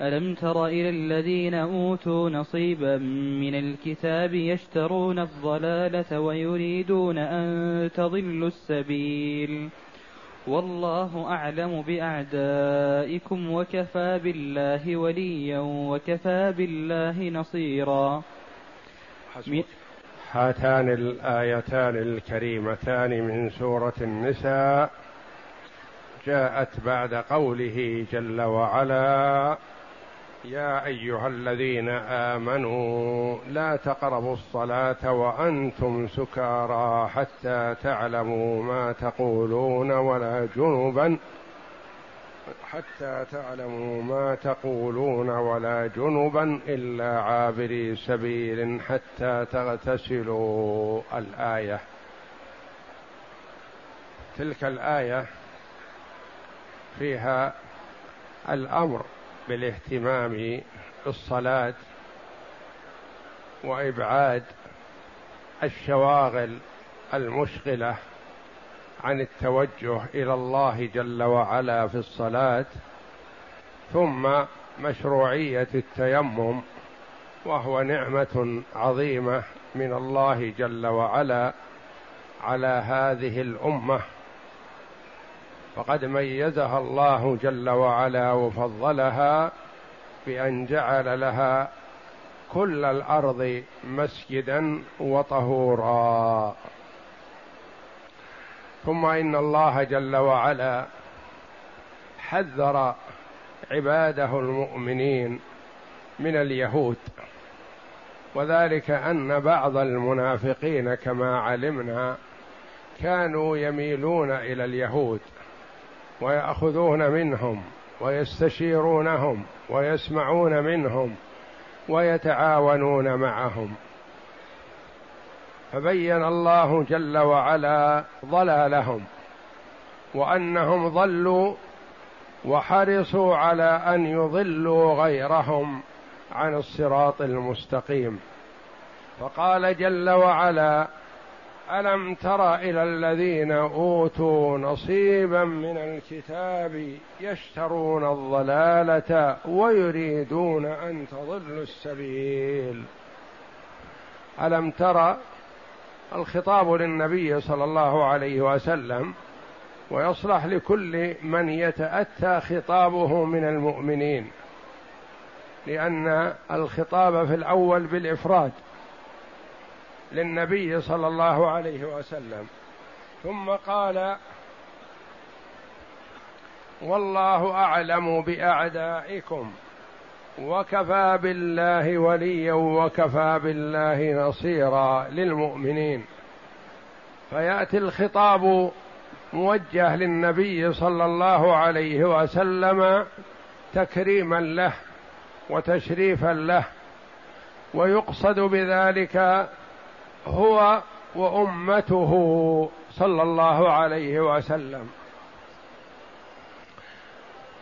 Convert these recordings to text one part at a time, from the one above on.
ألم تر إلى الذين أوتوا نصيبا من الكتاب يشترون الضلالة ويريدون أن تضلوا السبيل؟ والله أعلم بأعدائكم وكفى بالله وليا وكفى بالله نصيرا. هاتان الآيتان الكريمتان من سورة النساء. جاءت بعد قوله جل وعلا يا أيها الذين آمنوا لا تقربوا الصلاة وأنتم سكارى حتى تعلموا ما تقولون ولا جنبا حتى تعلموا ما تقولون ولا جنبا إلا عابري سبيل حتى تغتسلوا. الآية تلك الآية فيها الأمر بالاهتمام بالصلاة وإبعاد الشواغل المشغلة عن التوجه إلى الله جل وعلا في الصلاة ثم مشروعية التيمم وهو نعمة عظيمة من الله جل وعلا على هذه الأمة. فقد ميزها الله جل وعلا وفضلها بأن جعل لها كل الأرض مسجدا وطهورا. ثم إن الله جل وعلا حذر عباده المؤمنين من اليهود. وذلك أن بعض المنافقين كما علمنا كانوا يميلون إلى اليهود. ويأخذون منهم ويستشيرونهم ويسمعون منهم ويتعاونون معهم. فبين الله جل وعلا ضلالهم وأنهم ضلوا وحرصوا على أن يضلوا غيرهم عن الصراط المستقيم. فقال جل وعلا ألم تر إلى الذين أوتوا نصيبا من الكتاب يشترون الضلالة ويريدون أن تضلوا السبيل؟ ألم تر الخطاب للنبي صلى الله عليه وسلم ويصلح لكل من يتأتى خطابه من المؤمنين لأن الخطاب في الأول بالإفراد. للنبي صلى الله عليه وسلم. ثم قال والله أعلم بأعدائكم وكفى بالله وليا وكفى بالله نصيرا للمؤمنين. فيأتي الخطاب موجه للنبي صلى الله عليه وسلم تكريما له وتشريفا له ويقصد بذلك هو وأمته صلى الله عليه وسلم.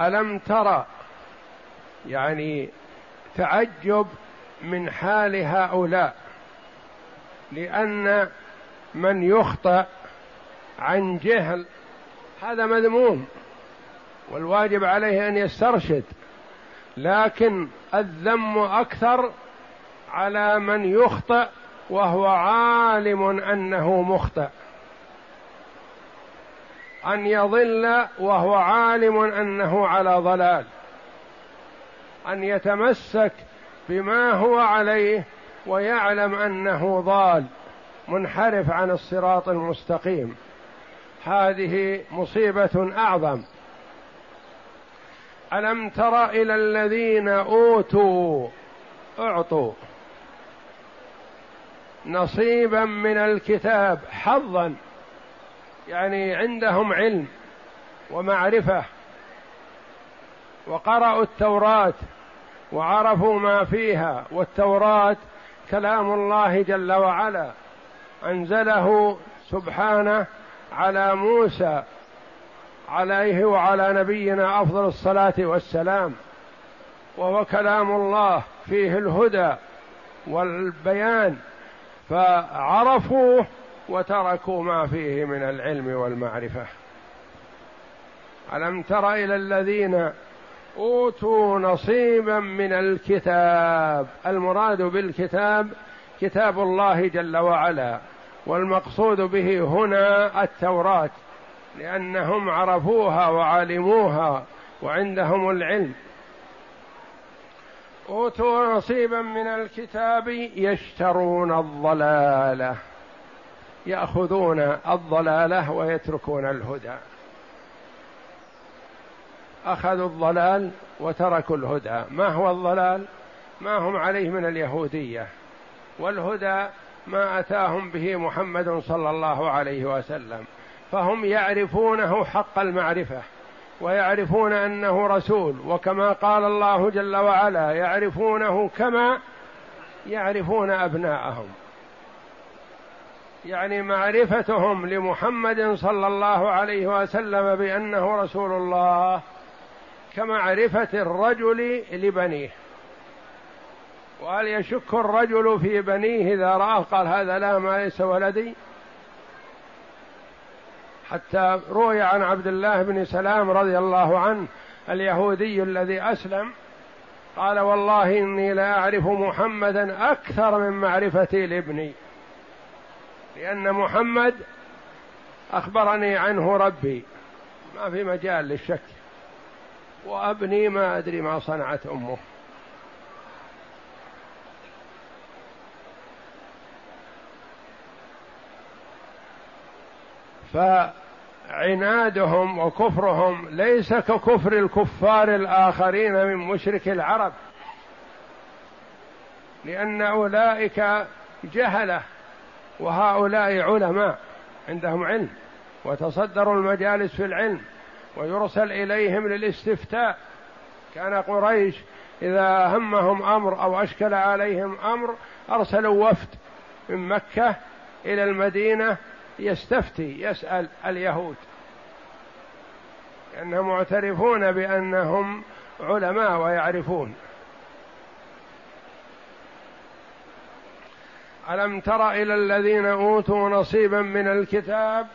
ألم ترى يعني تعجب من حال هؤلاء لأن من يخطئ عن جهل هذا مذموم والواجب عليه أن يسترشد لكن الذم أكثر على من يخطئ وهو عالم أنه مخطئ. أن يضل وهو عالم أنه على ضلال. أن يتمسك بما هو عليه ويعلم أنه ضال منحرف عن الصراط المستقيم. هذه مصيبة أعظم. ألم تر إلى الذين أوتوا؟ أعطوا. نصيبا من الكتاب حظا يعني عندهم علم ومعرفة وقرأوا التوراة وعرفوا ما فيها والتوراة كلام الله جل وعلا أنزله سبحانه على موسى عليه وعلى نبينا أفضل الصلاة والسلام وهو كلام الله فيه الهدى والبيان. فعرفوه وتركوا ما فيه من العلم والمعرفة. ألم تر إلى الذين أوتوا نصيبا من الكتاب؟ المراد بالكتاب كتاب الله جل وعلا والمقصود به هنا التوراة لأنهم عرفوها وعلموها وعندهم العلم. أوتوا نصيبا من الكتاب يشترون الضلالة يأخذون الضلالة ويتركون الهدى. أخذوا الضلال وتركوا الهدى. ما هو الضلال؟ ما هم عليه من اليهودية. والهدى ما أتاهم به محمد صلى الله عليه وسلم فهم يعرفونه حق المعرفة. ويعرفون أنه رسول وكما قال الله جل وعلا يعرفونه كما يعرفون أبناءهم. يعني معرفتهم لمحمد صلى الله عليه وسلم بأنه رسول الله كمعرفة الرجل لبنيه. وهل يشك الرجل في بنيه إذا راه قال هذا لا ما ليس ولدي. حتى روي عن عبد الله بن سلام رضي الله عنه اليهودي الذي أسلم قال والله إني لا أعرف محمدا أكثر من معرفتي لابني لأن محمد أخبرني عنه ربي. ما في مجال للشك. وأبني ما أدري ما صنعت أمه. فعنادهم وكفرهم ليس ككفر الكفار الآخرين من مشرك العرب لأن أولئك جهلة وهؤلاء علماء عندهم علم وتصدروا المجالس في العلم ويرسل إليهم للاستفتاء. كان قريش إذا همهم أمر أو أشكل عليهم أمر أرسلوا وفد من مكة إلى المدينة يستفتي يسأل اليهود. لأنهم معترفون بأنهم علماء ويعرفون. ألم تر إلى الذين أوتوا نصيبا من الكتاب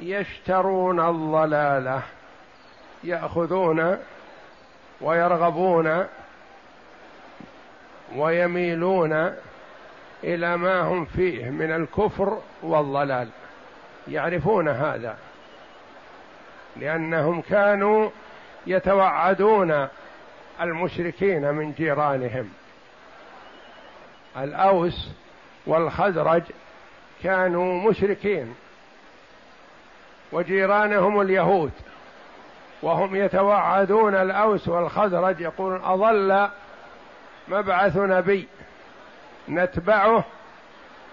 يشترون الضلالة يأخذون ويرغبون ويميلون إلى ما هم فيه من الكفر والضلال. يعرفون هذا لأنهم كانوا يتوعدون المشركين من جيرانهم. الأوس والخزرج كانوا مشركين وجيرانهم اليهود وهم يتوعدون الأوس والخزرج يقولون أظل مبعث نبي نتبعه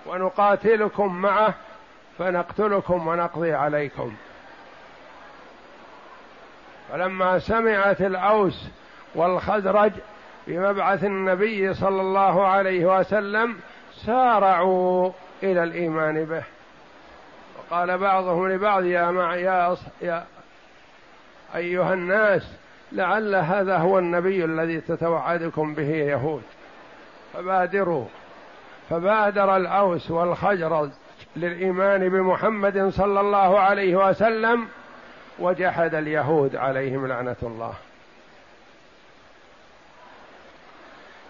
ونقاتلكم معه فنقتلكم ونقضي عليكم. فلما سمعت الأوس والخزرج بمبعث النبي صلى الله عليه وسلم سارعوا إلى الإيمان به. وقال بعضهم لبعض يا مع يا, يا أيها الناس لعل هذا هو النبي الذي تتوعدكم به يهود. فبادروا. فبادر الأوس والخجرج للإيمان بمحمد صلى الله عليه وسلم وجحد اليهود عليهم لعنة الله.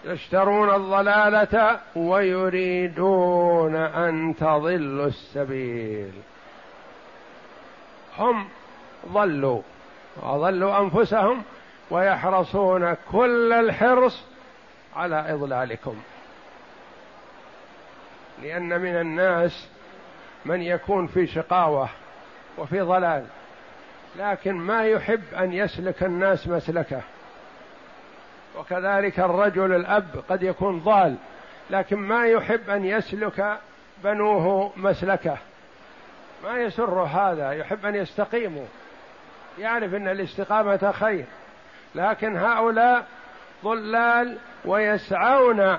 يشترون الضلالة ويريدون أن تضلوا السبيل. هم ضلوا وضلوا أنفسهم ويحرصون كل الحرص على إضلالكم. لأن من الناس من يكون في شقاوة وفي ضلال لكن ما يحب أن يسلك الناس مسلكه. وكذلك الرجل الأب قد يكون ضال لكن ما يحب أن يسلك بنوه مسلكه. ما يسر هذا يحب أن يستقيموا. يعرف إن الاستقامة خير لكن هؤلاء ضلال ويسعون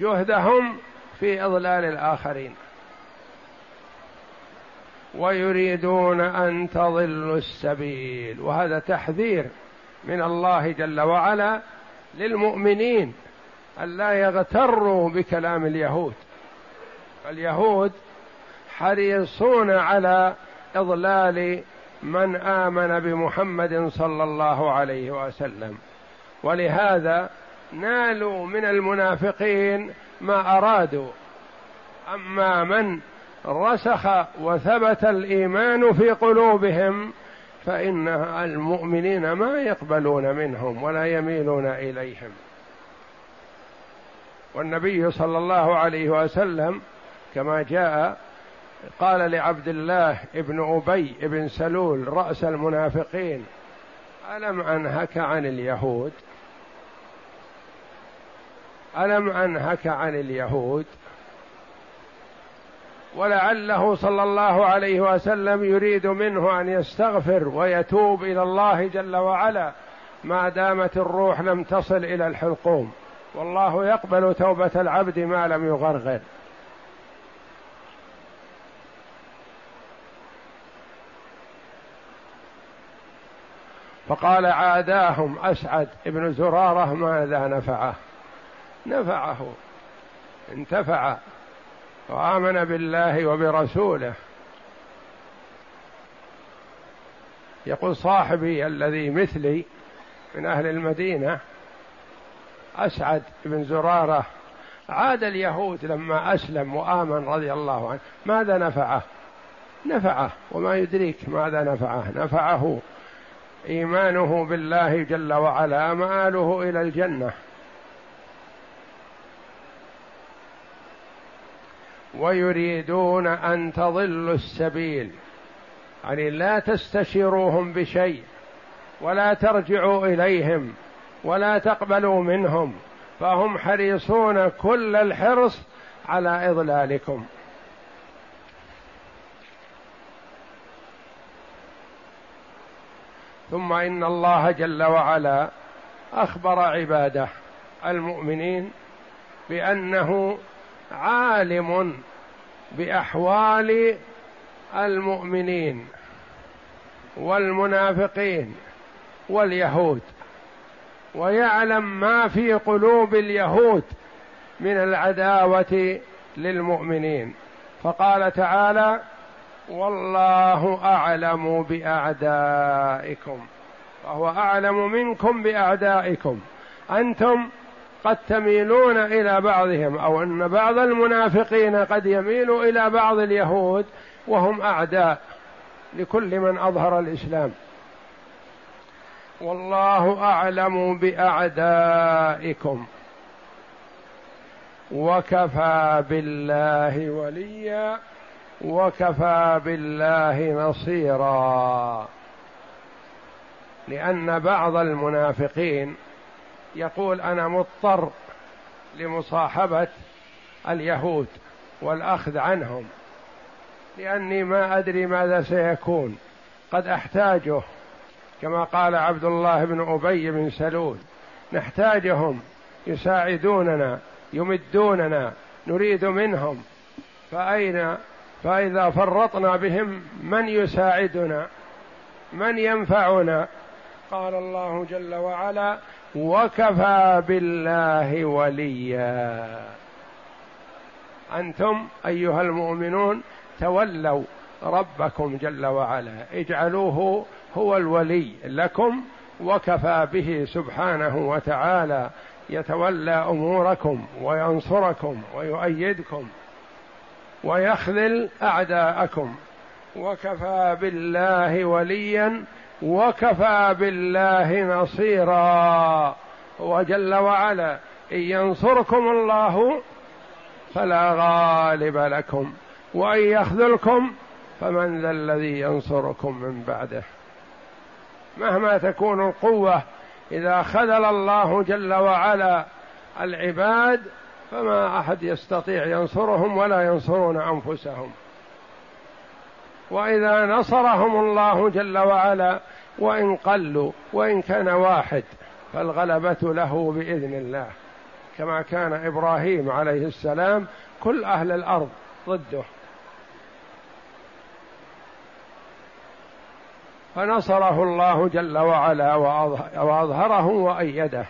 جهدهم في إضلال الآخرين. ويريدون أن تضلوا السبيل. وهذا تحذير من الله جل وعلا للمؤمنين ألا يغتروا بكلام اليهود. اليهود حريصون على إضلال من آمن بمحمد صلى الله عليه وسلم. ولهذا نالوا من المنافقين ما أرادوا. أما من رسخ وثبت الإيمان في قلوبهم فإن المؤمنين ما يقبلون منهم ولا يميلون إليهم. والنبي صلى الله عليه وسلم كما جاء قال لعبد الله ابن أبي بن سلول رأس المنافقين ألم أنهك عن اليهود؟ ألم أنهك عن اليهود؟ ولعله صلى الله عليه وسلم يريد منه أن يستغفر ويتوب إلى الله جل وعلا. ما دامت الروح لم تصل إلى الحلقوم. والله يقبل توبة العبد ما لم يغرغر. فقال عاداهم أسعد ابن زرارة ماذا نفعه؟ نفعه. انتفع. وآمن بالله وبرسوله. يقول صاحبي الذي مثلي من أهل المدينة أسعد بن زرارة عاد اليهود لما أسلم وآمن رضي الله عنه ماذا نفعه؟ نفعه. وما يدريك ماذا نفعه؟ نفعه إيمانه بالله جل وعلا مآله إلى الجنة. ويريدون أن تضلوا السبيل. يعني لا تستشيروهم بشيء ولا ترجعوا إليهم ولا تقبلوا منهم فهم حريصون كل الحرص على إضلالكم. ثم إن الله جل وعلا أخبر عباده المؤمنين بأنه عالم بأحوال المؤمنين والمنافقين واليهود ويعلم ما في قلوب اليهود من العداوة للمؤمنين. فقال تعالى والله أعلم بأعدائكم فهو أعلم منكم بأعدائكم. أنتم قد تميلون إلى بعضهم أو أن بعض المنافقين قد يميل إلى بعض اليهود وهم أعداء لكل من أظهر الإسلام. والله أعلم بأعدائكم. وكفى بالله وليا وكفى بالله نصيرا. لأن بعض المنافقين يقول أنا مضطر لمصاحبة اليهود والأخذ عنهم لأني ما أدري ماذا سيكون. قد أحتاجه كما قال عبد الله بن أبي بن سلول. نحتاجهم يساعدوننا يمدوننا نريد منهم. فأين فإذا فرطنا بهم من يساعدنا؟ من ينفعنا؟ قال الله جل وعلا وكفى بالله وليا. أنتم أيها المؤمنون تولوا ربكم جل وعلا. اجعلوه هو الولي لكم وكفى به سبحانه وتعالى. يتولى أموركم وينصركم ويؤيدكم ويخذل أعداءكم. وكفى بالله وليا وكفى بالله نصيرا. هو جل وعلا إن ينصركم الله فلا غالب لكم وإن يخذلكم فمن ذا الذي ينصركم من بعده. مهما تكون القوة إذا خذل الله جل وعلا العباد فما أحد يستطيع ينصرهم ولا ينصرون أنفسهم. وإذا نصرهم الله جل وعلا وإن قلوا وإن كان واحد فالغلبة له بإذن الله. كما كان إبراهيم عليه السلام كل أهل الأرض ضده. فنصره الله جل وعلا وأظهره وأيده.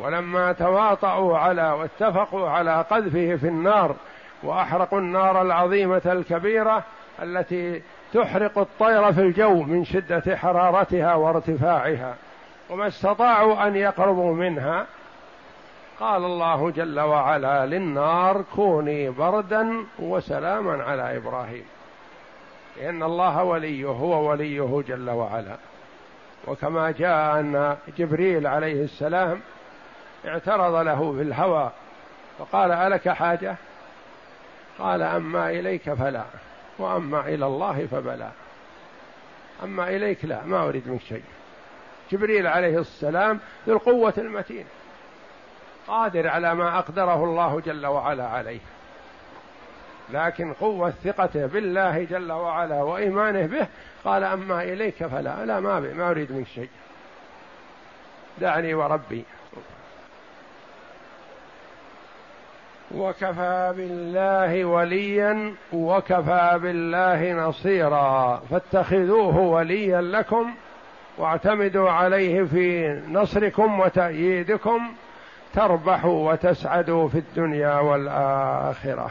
ولما تواطؤوا على واتفقوا على قذفه في النار وأحرقوا النار العظيمة الكبيرة التي تحرق الطير في الجو من شدة حرارتها وارتفاعها. وما استطاعوا أن يقربوا منها. قال الله جل وعلا للنار كوني بردا وسلاما على إبراهيم. لأن الله وليه هو وليه جل وعلا. وكما جاء أن جبريل عليه السلام اعترض له في الهوى فقال ألك حاجة؟ قال أما إليك فلا. وأما إلى الله فبلى. أما إليك لا ما أريد منك شيء. جبريل عليه السلام ذو القوة المتين. قادر على ما أقدره الله جل وعلا عليه. لكن قوة ثقته بالله جل وعلا وإيمانه به قال أما إليك فلا لا ما, ما أريد منك شيء. دعني وربي. وكفى بالله وليا وكفى بالله نصيرا فاتخذوه وليا لكم واعتمدوا عليه في نصركم وتأييدكم تربحوا وتسعدوا في الدنيا والآخرة.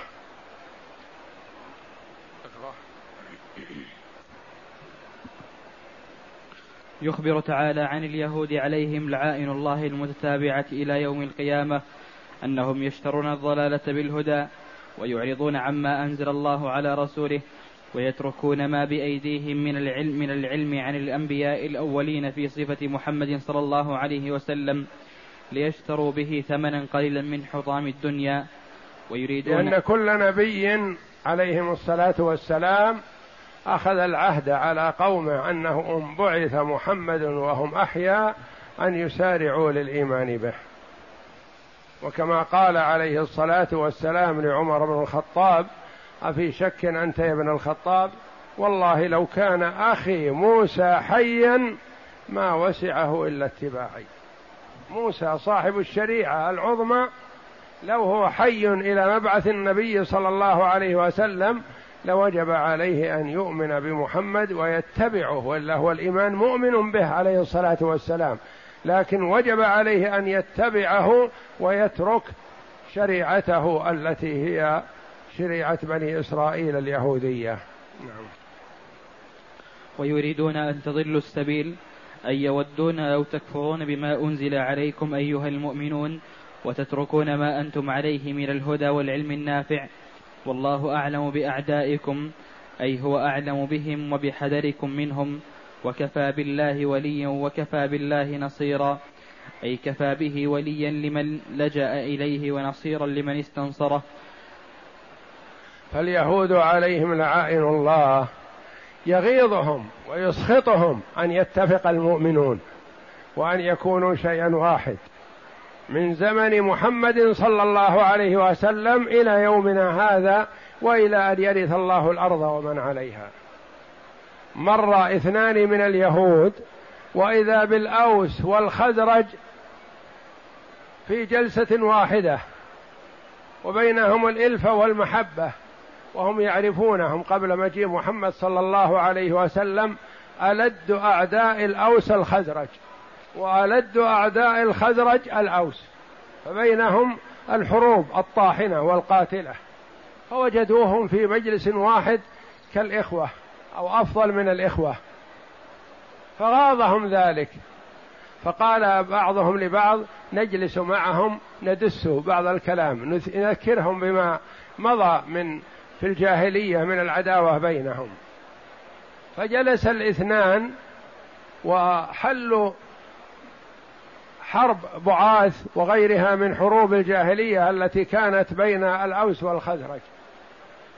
يخبر تعالى عن اليهود عليهم لعائن الله المتتابعة إلى يوم القيامة أنهم يشترون الضلالة بالهدى ويعرضون عما أنزل الله على رسوله ويتركون ما بأيديهم من العلم من العلم عن الأنبياء الأولين في صفة محمد صلى الله عليه وسلم ليشتروا به ثمنا قليلا من حطام الدنيا ويريدون لأن كل نبي عليهم الصلاة والسلام أخذ العهد على قومه أنه إن بعث محمد وهم أحياء أن يسارعوا للإيمان به. وكما قال عليه الصلاة والسلام لعمر بن الخطاب أفي شك أنت يا ابن الخطاب؟ والله لو كان أخي موسى حيا ما وسعه إلا اتباعي. موسى صاحب الشريعة العظمى لو هو حي إلى مبعث النبي صلى الله عليه وسلم لوجب عليه أن يؤمن بمحمد ويتبعه وإلا هو الإيمان مؤمن به عليه الصلاة والسلام. لكن وجب عليه أن يتبعه ويترك شريعته التي هي شريعة بني إسرائيل اليهودية. نعم. ويريدون أن تضلوا السبيل أن يودون أو تكفرون بما أنزل عليكم أيها المؤمنون وتتركون ما أنتم عليه من الهدى والعلم النافع. والله أعلم بأعدائكم أي هو أعلم بهم وبحذركم منهم. وكفى بالله وليا وكفى بالله نصيرا. أي كفى به وليا لمن لجأ إليه ونصيرا لمن استنصره. فاليهود عليهم لعائن الله. يغيظهم ويسخطهم أن يتفق المؤمنون وأن يكونوا شيئا واحد. من زمن محمد صلى الله عليه وسلم إلى يومنا هذا وإلى أن يرث الله الأرض ومن عليها. مر اثنان من اليهود وإذا بالأوس والخزرج في جلسة واحدة وبينهم الالفه والمحبة وهم يعرفونهم قبل مجيء محمد صلى الله عليه وسلم ألد أعداء الأوس الخزرج وألد أعداء الخزرج الأوس فبينهم الحروب الطاحنة والقاتلة فوجدوهم في مجلس واحد كالإخوة. أو أفضل من الإخوة. فغاضهم ذلك. فقال بعضهم لبعض نجلس معهم ندس بعض الكلام نذكرهم بما مضى من في الجاهلية من العداوة بينهم. فجلس الاثنان وحلوا حرب بعاث وغيرها من حروب الجاهلية التي كانت بين الأوس والخزرج.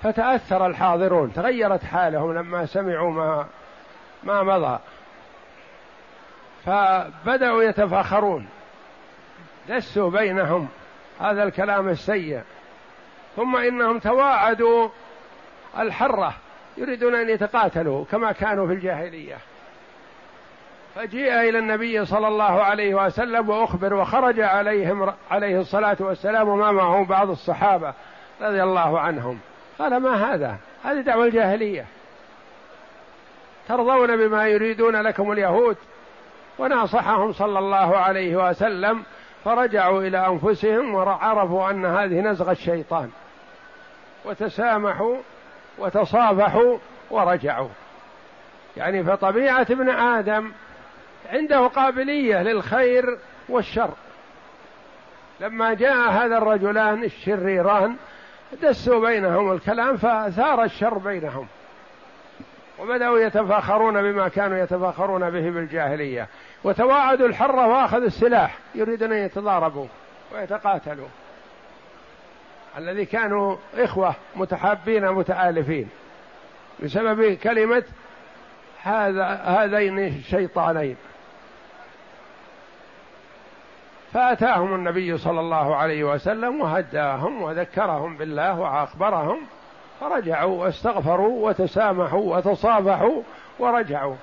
فتأثر الحاضرون تغيرت حالهم لما سمعوا ما ما مضى. فبدأوا يتفاخرون. دسوا بينهم. هذا الكلام السيء. ثم إنهم تواعدوا الحرة يريدون أن يتقاتلوا كما كانوا في الجاهلية. فجيء إلى النبي صلى الله عليه وسلم وأخبر وخرج عليهم عليه الصلاة والسلام وما معه بعض الصحابة رضي الله عنهم. قال ما هذا؟ هذه دعوة الجاهلية. ترضون بما يريدون لكم اليهود؟ وناصحهم صلى الله عليه وسلم فرجعوا إلى أنفسهم وعرفوا أن هذه نزغه الشيطان. وتسامحوا وتصافحوا ورجعوا. يعني فطبيعة ابن آدم عنده قابلية للخير والشر. لما جاء هذا الرجلان الشريران دسوا بينهم الكلام فثار الشر بينهم. وبدأوا يتفاخرون بما كانوا يتفاخرون به بالجاهلية. وتواعدوا الحرة وأخذوا السلاح. يريدون أن يتضاربوا ويتقاتلوا. الذي كانوا إخوة متحابين متآلفين. بسبب كلمة هذا هذين الشيطانين. فأتاهم النبي صلى الله عليه وسلم وهداهم وذكرهم بالله وأخبرهم فرجعوا واستغفروا وتسامحوا وتصافحوا ورجعوا.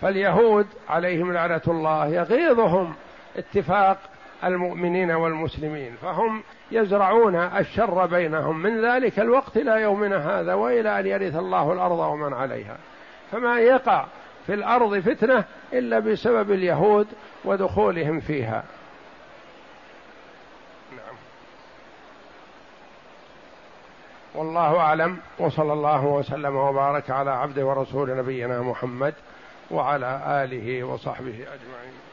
فاليهود عليهم لعنة الله يغيظهم اتفاق المؤمنين والمسلمين فهم يزرعون الشر بينهم. من ذلك الوقت إلى يومنا هذا وإلى أن يرث الله الأرض ومن عليها. فما يقع في الأرض فتنة إلا بسبب اليهود ودخولهم فيها. نعم. والله أعلم وصلى الله وسلم وبارك على عبده ورسول نبينا محمد وعلى آله وصحبه أجمعين.